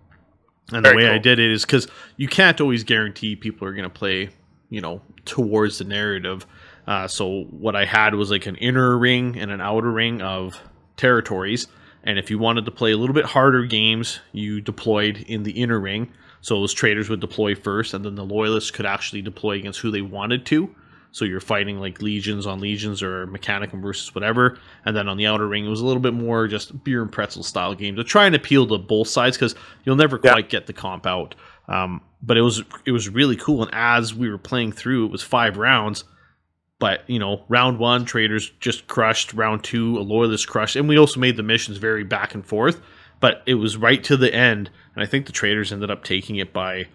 And the Very way I did it is because you can't always guarantee people are going to play, you know, towards the narrative. Uh, so what I had was like an inner ring and an outer ring of territories. And if you wanted to play a little bit harder games, you deployed in the inner ring. So those traitors would deploy first, and then the loyalists could actually deploy against who they wanted to. So you're fighting like legions on legions or Mechanicum versus whatever. And then on the outer ring, it was a little bit more just beer and pretzel style game to try and appeal to both sides because you'll never Yeah. quite get the comp out. Um, but it was it was really cool. And as we were playing through, it was five rounds. But you know, round one, traitors just crushed. Round two, a loyalist crushed, and we also made the missions very back and forth. But it was right to the end, and I think the traitors ended up taking it by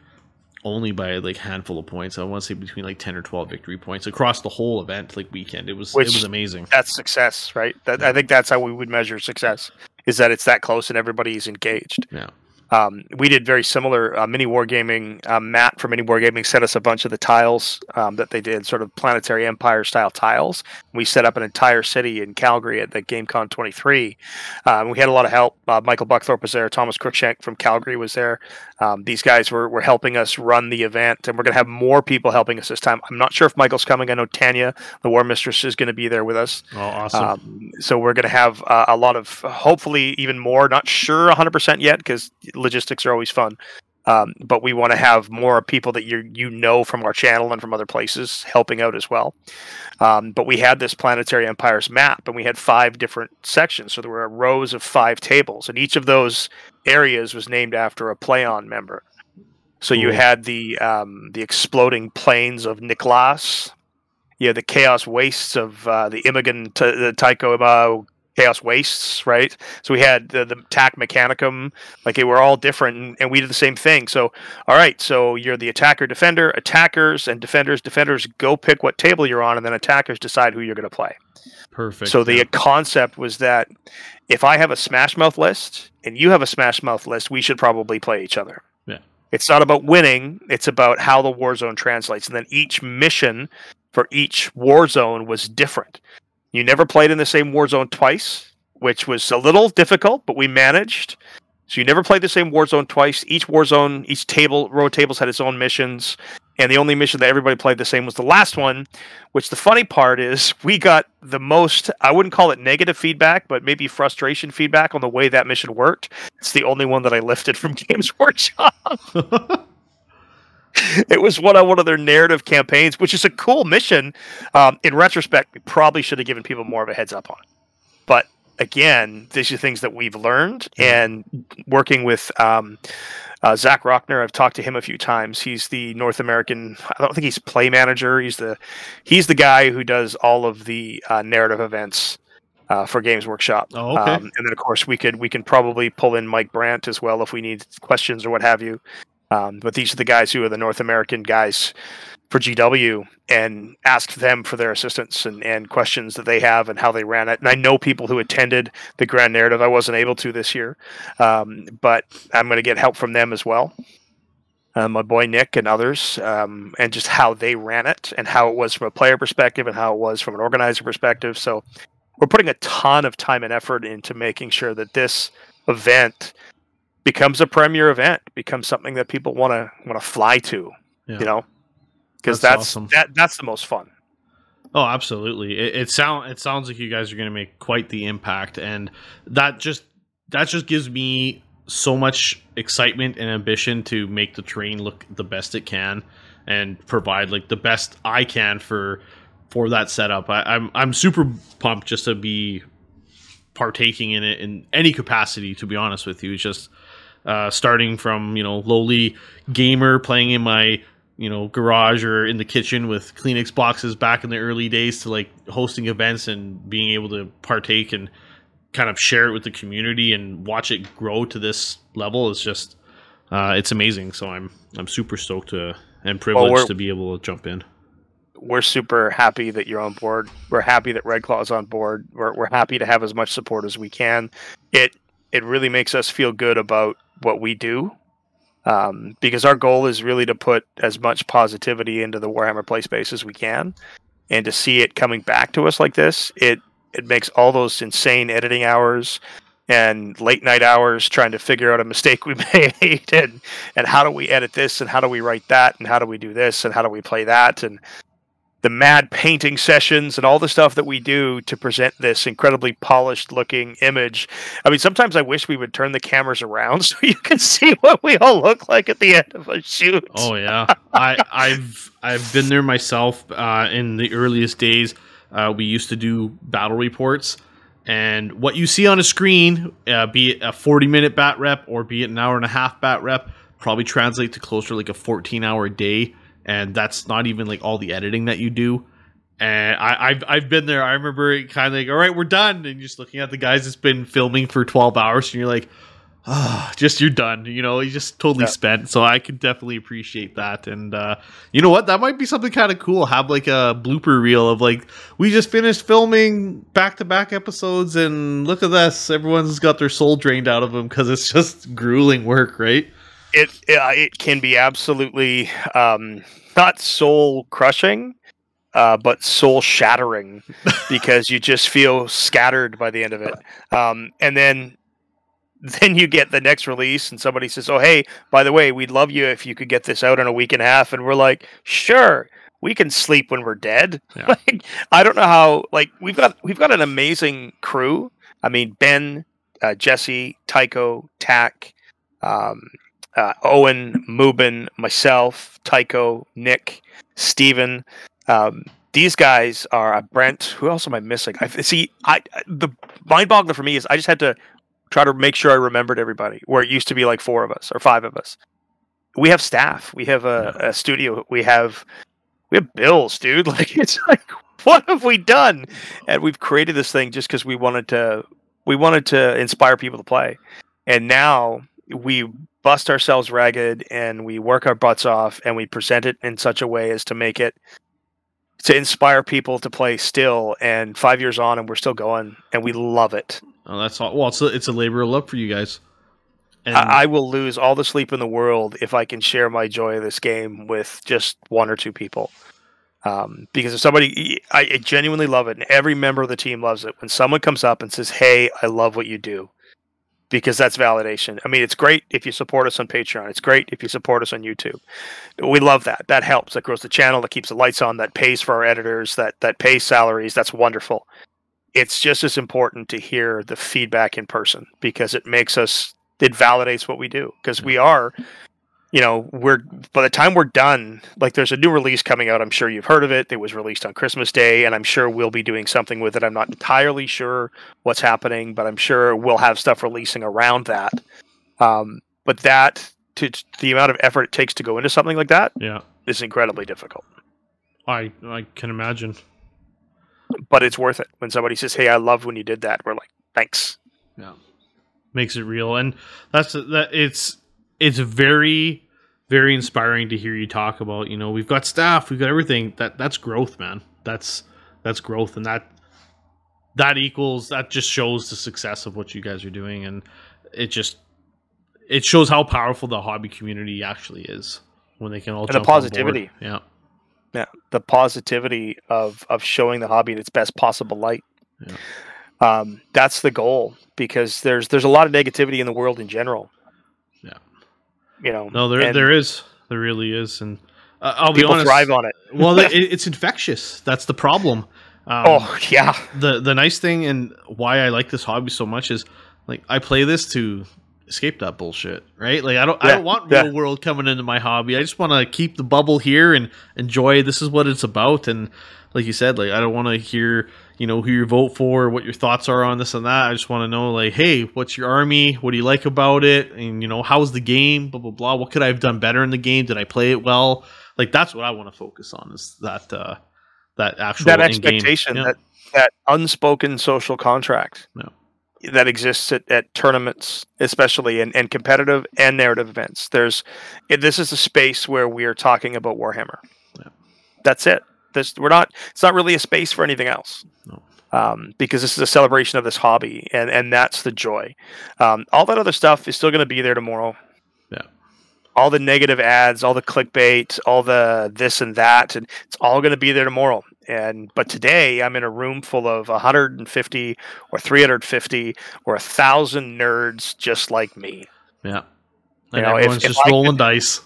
only by like handful of points. I want to say between like ten or twelve victory points across the whole event, like weekend. It was Which- it was amazing. That's success, right? That I think that's how we would measure success. Is that it's that close and everybody's engaged. Yeah. Um, we did very similar uh, mini wargaming. Uh, Matt from Mini Wargaming sent us a bunch of the tiles um, that they did, sort of planetary empire style tiles. We set up an entire city in Calgary at the GameCon 23. Um, we had a lot of help. Uh, Michael Buckthorpe was there. Thomas Cruikshank from Calgary was there. Um, these guys were, were helping us run the event, and we're going to have more people helping us this time. I'm not sure if Michael's coming. I know Tanya, the War Mistress, is going to be there with us. Oh, awesome. Um, so we're going to have uh, a lot of, hopefully, even more. Not sure 100% yet because logistics are always fun. Um, but we want to have more people that you you know from our channel and from other places helping out as well. Um, but we had this planetary empires map, and we had five different sections. So there were rows of five tables, and each of those areas was named after a Play On member. So you had the um, the exploding plains of Niklas. You had the chaos wastes of uh, the Imogen T- the Tycho uh, chaos wastes, right? So we had the, the TAC Mechanicum, like they were all different, and, and we did the same thing. So, all right, so you're the attacker, defender, attackers, and defenders. Defenders go pick what table you're on, and then attackers decide who you're going to play. Perfect. So the concept was that if I have a Smash Mouth list and you have a Smash Mouth list, we should probably play each other. Yeah. It's not about winning; it's about how the war zone translates, and then each mission for each war zone was different. You never played in the same war zone twice, which was a little difficult, but we managed. So you never played the same war zone twice. Each war zone, each table, row of tables had its own missions, and the only mission that everybody played the same was the last one. Which the funny part is, <laughs> we got the most. I wouldn't call it negative feedback, but maybe frustration feedback on the way that mission worked. It's the only one that I lifted from <laughs> Games Workshop. <laughs> <laughs> it was one on one of their narrative campaigns, which is a cool mission. Um, in retrospect, we probably should have given people more of a heads up on. it. But again, these are things that we've learned, and working with um, uh, Zach Rockner, I've talked to him a few times. He's the North American. I don't think he's play manager. He's the he's the guy who does all of the uh, narrative events. Uh, for Games Workshop, Oh, okay. um, and then of course we could we can probably pull in Mike Brandt as well if we need questions or what have you. Um, but these are the guys who are the North American guys for GW and ask them for their assistance and, and questions that they have and how they ran it. And I know people who attended the Grand Narrative. I wasn't able to this year, um, but I'm going to get help from them as well. Uh, my boy Nick and others, um, and just how they ran it and how it was from a player perspective and how it was from an organizer perspective. So we're putting a ton of time and effort into making sure that this event becomes a premier event, becomes something that people want to want to fly to. Yeah. You know, because That's that's, awesome. that that's the most fun. Oh, absolutely. It, it sound it sounds like you guys are going to make quite the impact, and that just that just gives me so much excitement and ambition to make the terrain look the best it can and provide like the best I can for for that setup. I, I'm I'm super pumped just to be partaking in it in any capacity. To be honest with you, it's just uh, starting from you know lowly gamer playing in my you know garage or in the kitchen with Kleenex boxes back in the early days to like hosting events and being able to partake and kind of share it with the community and watch it grow to this level is just uh, it's amazing. So I'm I'm super stoked to and privileged we're- to be able to jump in. We're super happy that you're on board. We're happy that Red Claw is on board. We're we're happy to have as much support as we can. It it really makes us feel good about what we do. Um, because our goal is really to put as much positivity into the Warhammer play space as we can, and to see it coming back to us like this, it it makes all those insane editing hours and late night hours trying to figure out a mistake we <laughs> made and and how do we edit this and how do we write that and how do we do this and how do we play that and the mad painting sessions and all the stuff that we do to present this incredibly polished looking image. I mean, sometimes I wish we would turn the cameras around <laughs> so you can see what we all look like at the end of a shoot. Oh yeah, I, I've I've been there myself uh, in the earliest days. Uh, we used to do battle reports, and what you see on a screen, uh, be it a forty-minute bat rep or be it an hour and a half bat rep, probably translate to closer like a fourteen-hour day, and that's not even like all the editing that you do. And I, I've I've been there. I remember it kind of like, all right, we're done, and just looking at the guys that's been filming for twelve hours, and you're like, ah, just you're done. You know, you just totally Yeah. spent. So I could definitely appreciate that. And uh, you know what? That might be something kind of cool. Have like a blooper reel of like we just finished filming back to back episodes, and look at this. Everyone's got their soul drained out of them because it's just <laughs> grueling work, right? It uh, it can be absolutely um, not soul crushing, uh, but soul shattering <laughs> because you just feel scattered by the end of it. Um, and then <laughs> then you get the next release and somebody says, "Oh, hey, by the way, we'd love you if you could get this out in a week and a half." And we're like, "Sure." We can sleep when we're dead. Yeah. <laughs> Like I don't know how. Like we've got we've got an amazing crew. I mean, Ben, uh, Jesse, Tycho, Tack, um, uh, Owen, Mubin, myself, Tycho, Nick, Steven. Um, these guys are uh, Brent. Who else am I missing? I see. I the mind boggler for me is I just had to try to make sure I remembered everybody. Where it used to be like four of us or five of us. We have staff. We have a, a studio. We have we have bills, dude. <laughs> Like it's like what have we done? And we've created this thing just because we wanted to we wanted to inspire people to play. And now we bust ourselves ragged and we work our butts off and we present it in such a way as to make it to inspire people to play still and 5 years on and we're still going and we love it. Oh, that's all. Well, it's a, it's a labor of love for you guys. And I, I will lose all the sleep in the world if I can share my joy of this game with just one or two people. Um, because if somebody, I, I genuinely love it, and every member of the team loves it. When someone comes up and says, "Hey, I love what you do," because that's validation. I mean, it's great if you support us on Patreon. It's great if you support us on YouTube. We love that. That helps. That grows the channel. That keeps the lights on. That pays for our editors. That that pays salaries. That's wonderful. It's just as important to hear the feedback in person because it makes us. It validates what we do because we are you know, we're by the time we're done, like there's a new release coming out. I'm sure you've heard of it. It was released on Christmas Day, and I'm sure we'll be doing something with it. I'm not entirely sure what's happening, but I'm sure we'll have stuff releasing around that. Um, but that, to the amount of effort it takes to go into something like that, yeah, is incredibly difficult. I I can imagine. But it's worth it when somebody says, "Hey, I loved when you did that." We're like, "Thanks." Yeah, makes it real, and that's that. It's it's very very inspiring to hear you talk about. You know, we've got staff, we've got everything. That that's growth, man. That's that's growth, and that that equals that just shows the success of what you guys are doing, and it just it shows how powerful the hobby community actually is when they can all And the jump on board. positivity. Yeah, Yeah, the positivity of of showing the hobby in its best possible light. Yeah. Um, that's the goal because there's there's a lot of negativity in the world in general. Yeah. You know. no, there there is, there really is, and uh, I'll be honest. thrive on it. <laughs> well, it, <laughs> it's infectious. That's the problem. Um, oh yeah, the the nice thing and why I like this hobby so much is like I play this to escape that bullshit, right? Like I don't I don't want yeah. real world coming into my hobby. I just want to keep the bubble here and enjoy. This is what it's about. And like you said, like I don't want to hear you know who you vote for, what your thoughts are on this and that. I just want to know like, hey, what's your army? What do you like about it? And you know, how's the game? Blah blah blah. What could I have done better in the game? Did I play it well? Like that's what I want to focus on is that uh that actual that expectation, Yeah. that that unspoken social contract Yeah. that exists at, at tournaments, especially and, and competitive and narrative events. There's this is a space where we are talking about Warhammer. Yeah. That's it. This we're not. It's not really a space for anything else. No. Um, because this is a celebration of this hobby, and and that's the joy. Um, all that other stuff is still going to be there tomorrow. Yeah. All the negative ads, all the clickbait, all the this and that, and it's all going to be there tomorrow. And but today I'm in a room full of 150 or 350 or a thousand nerds just like me. Yeah. You know, everyone's if just I rolling could- dice.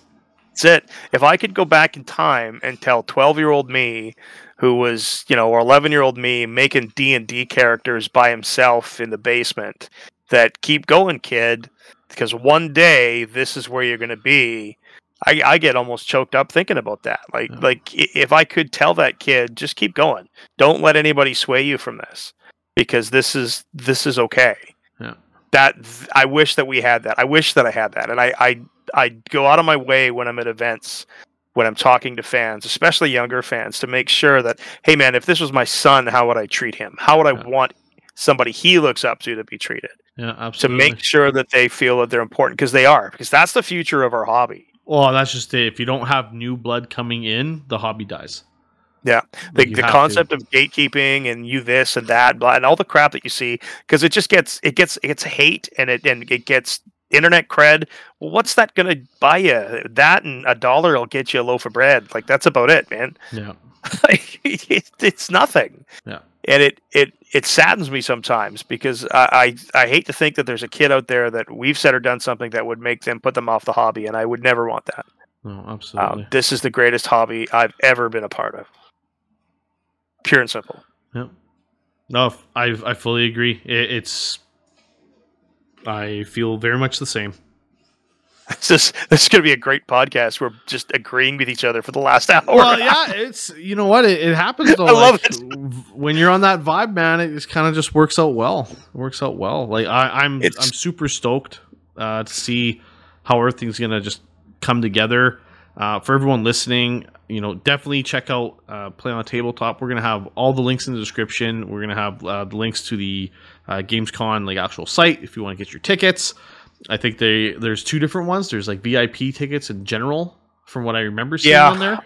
That's it. If I could go back in time and tell 12 year old me, who was, you know, or 11 year old me making D and D characters by himself in the basement, that keep going, kid, because one day this is where you're going to be. I, I get almost choked up thinking about that. Like, Yeah. like if I could tell that kid, just keep going. Don't let anybody sway you from this, because this is this is okay. That I wish that we had that. I wish that I had that, and I I I go out of my way when I'm at events, when I'm talking to fans, especially younger fans, to make sure that, hey man, if this was my son, how would I treat him? How would I Yeah. want somebody he looks up to to be treated? Yeah, to make sure that they feel that they're important because they are because that's the future of our hobby. well, that's just it. If you don't have new blood coming in, the hobby dies. Yeah. The, the have to. concept of gatekeeping and you this and that blah, and all the crap that you see because it just gets it gets it gets hate and it and it gets internet cred. Well, what's that going to buy you? That and a dollar will get you a loaf of bread. Like that's about it, man. Yeah, <laughs> Like, it, it's nothing. Yeah. And it it it saddens me sometimes because I, I I hate to think that there's a kid out there that we've said or done something that would make them put them off the hobby, and I would never want that. no, absolutely. Um, this is the greatest hobby I've ever been a part of. Pure and simple. Yeah. No, I I fully agree. It, it's I feel very much the same. <laughs> This is this is going to be a great podcast. We're just agreeing with each other for the last <laughs> hour. Well, yeah, it's you know what it, it happens though. <laughs> I love like, v- when you're on that vibe, man. It just kind of just works out well. It works out well. Like I, I'm It's- I'm super stoked uh, to see how everything's gonna just come together. Uh, for everyone listening, you know, definitely check out uh, Play on Tabletop. We're gonna have all the links in the description. We're gonna have uh, the links to the uh, GamesCon like actual site if you want to get your tickets. I think they there's two different ones. There's like VIP tickets in general, from what I remember seeing Yeah. on there.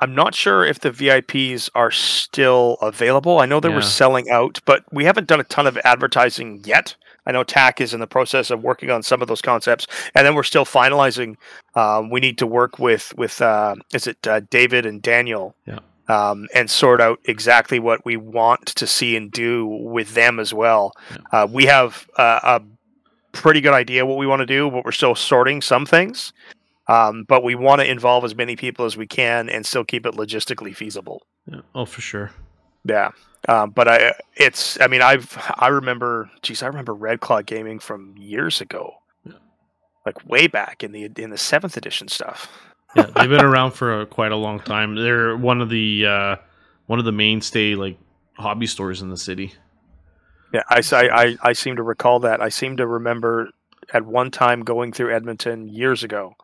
I'm not sure if the VIPs are still available. I know they Yeah. were selling out, but we haven't done a ton of advertising yet. I know TAC is in the process of working on some of those concepts, and then we're still finalizing. Um, we need to work with with uh, is it uh, David and Daniel, Yeah. um, and sort out exactly what we want to see and do with them as well. Uh, we have uh, a pretty good idea what we want to do, but we're still sorting some things. Um, but we want to involve as many people as we can and still keep it logistically feasible. Yeah. Oh, for sure. Yeah. Um, but I, it's, I mean, I've, I remember, geez, I remember Red Claw Gaming from years ago, Yeah. like way back in the, in the seventh edition stuff. Yeah, they've been around for a, quite a long time. They're one of the uh, one of the mainstay like hobby stores in the city. Yeah. I, I, I seem to recall that. I seem to remember at one time going through Edmonton years ago.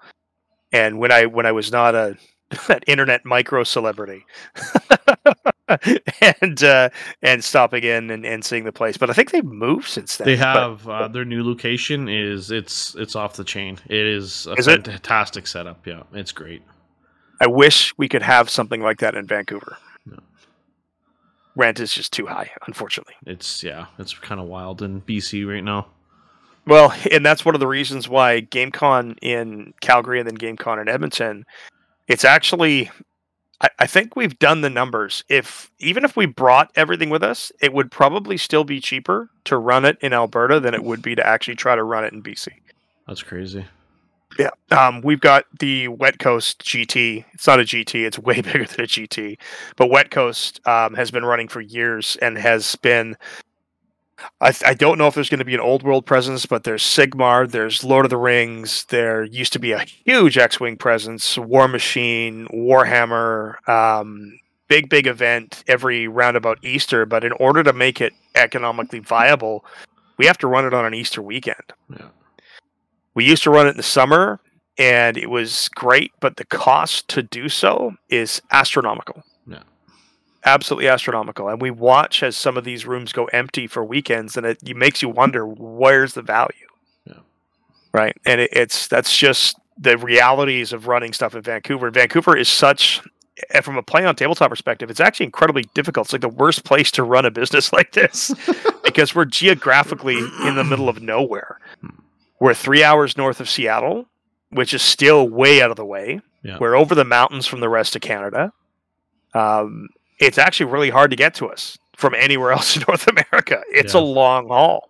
And when I, when I was not a, <laughs> an internet micro celebrity <laughs> <laughs> and, uh, and stopping in and, and seeing the place, but I think they've moved since then. They but- have uh, their new location is it's it's off the chain. It is a Is it? fantastic setup. Yeah, it's great. I wish we could have something like that in Vancouver. No. Rent is just too high, unfortunately. It's yeah, it's kind of wild in BC right now. Well, and that's one of the reasons why GameCon in Calgary and then GameCon in Edmonton, it's actually I, I think we've done the numbers. If even if we brought everything with us, it would probably still be cheaper to run it in Alberta than it would be to actually try to run it in BC. That's crazy. Yeah. Um, we've got the Wet Coast GT. It's not a GT, it's way <laughs> bigger than a GT. But Wet Coast um, has been running for years and has been. I, I don't know if there's going to be an old world presence, but there's Sigmar, there's Lord of the Rings, there used to be a huge X Wing presence, War Machine, Warhammer, um, big, big event every roundabout Easter. But in order to make it economically viable, we have to run it on an Easter weekend. Yeah. We used to run it in the summer and it was great, but the cost to do so is astronomical. Yeah. Absolutely astronomical. And we watch as some of these rooms go empty for weekends and it, it makes you wonder where's the value? Yeah. Right. And it, it's that's just the realities of running stuff in Vancouver. Vancouver is such and from a play on tabletop perspective, it's actually incredibly difficult. It's like the worst place to run a business <laughs> like this <laughs> because we're geographically in the middle of nowhere. We're three hours north of Seattle, which is still way out of the way. Yeah. We're over the mountains from the rest of Canada. Um, it's actually really hard to get to us from anywhere <laughs> else in North America. It's a long haul.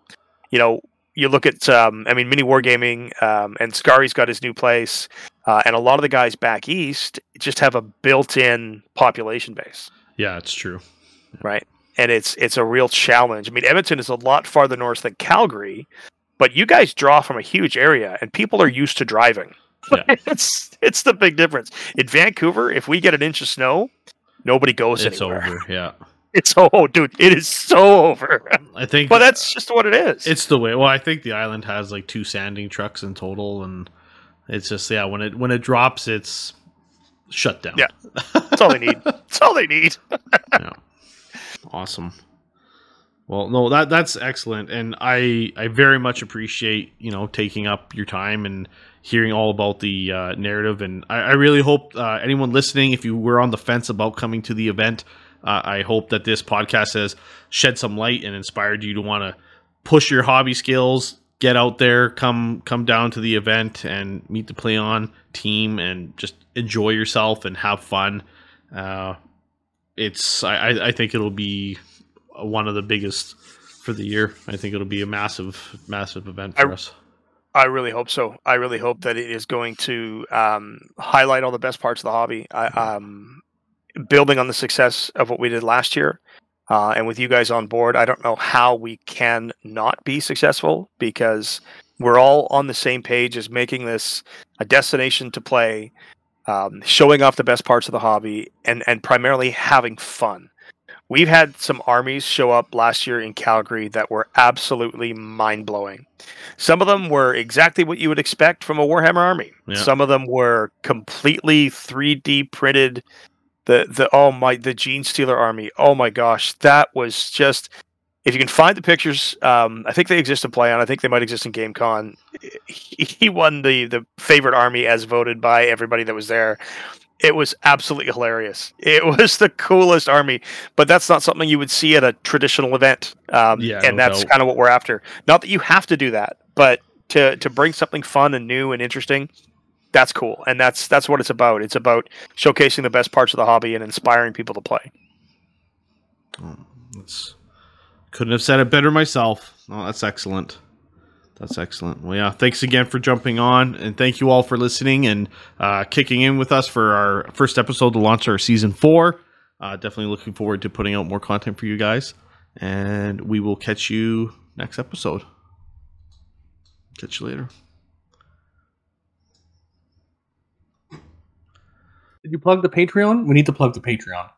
You know, you look at, um, I mean, Mini Wargaming, um, and Scari's got his new place, uh, and a lot of the guys back east just have a built-in population base Yeah, it's true. right? And it's it's a real challenge. I mean, Edmonton is a lot farther north than Calgary, but you guys draw from a huge area, and people are used to driving. Yeah. <laughs> it's it's the big difference. In Vancouver, if we get an inch of snow, nobody goes It's anywhere. over. Yeah. <laughs> It's oh, dude, it is so over. I think but that's just what it is. it's the way. Well, I think the island has like two sanding trucks in total, and it's just yeah. When it when it drops, it's shut down. Yeah. that's all they need. <laughs> That's all they need. yeah. Awesome. Well, no, that that's excellent, and I I very much appreciate you know taking up your time and hearing all about the uh, narrative, and I, I really hope uh, anyone listening, if you were on the fence about coming to the event, uh, I hope that this podcast has shed some light and inspired you to want to push your hobby skills, get out there, come come down to the event, and meet the Play On team, and just enjoy yourself and have fun. Uh, it's I, I think it'll be one of the biggest for the year. I think it'll be a massive, massive event for I, us. I really hope so. I really hope that it is going to um, highlight all the best parts of the hobby. I, um, building on the success of what we did last year, uh, and with you guys on board, I don't know how we can not be successful because we're all on the same page as making this a destination to play, um, showing off the best parts of the hobby, and and primarily having fun. We've had some armies show up last year in Calgary that were absolutely mind blowing. Some of them were exactly what you would expect from a Warhammer army. Yeah. Some of them were completely 3D printed. The the oh my the Gene Stealer army. Oh my gosh, that was just. If you can find the pictures, um, I think they exist in Play On. I think they might exist in GameCon. He, he won the the favorite army as voted by everybody that was there it was absolutely hilarious. It <laughs> was the coolest army, but that's not something you would see at a traditional event. Um, Yeah, and no that's kind of what we're after. Not that you have to do that, but to to bring something fun and new and interesting, that's cool. And that's that's what it's about. It's about showcasing the best parts of the hobby and inspiring people to play. That's couldn't have said it better myself. Oh, that's excellent. That's excellent. Well, yeah. Thanks again for jumping on, and thank you all for listening and uh, kicking in with us for our first episode to launch our season four. Uh, definitely looking forward to putting out more content for you guys, and we will catch you next episode. Catch you later. Did you plug the Patreon? We need to plug the Patreon.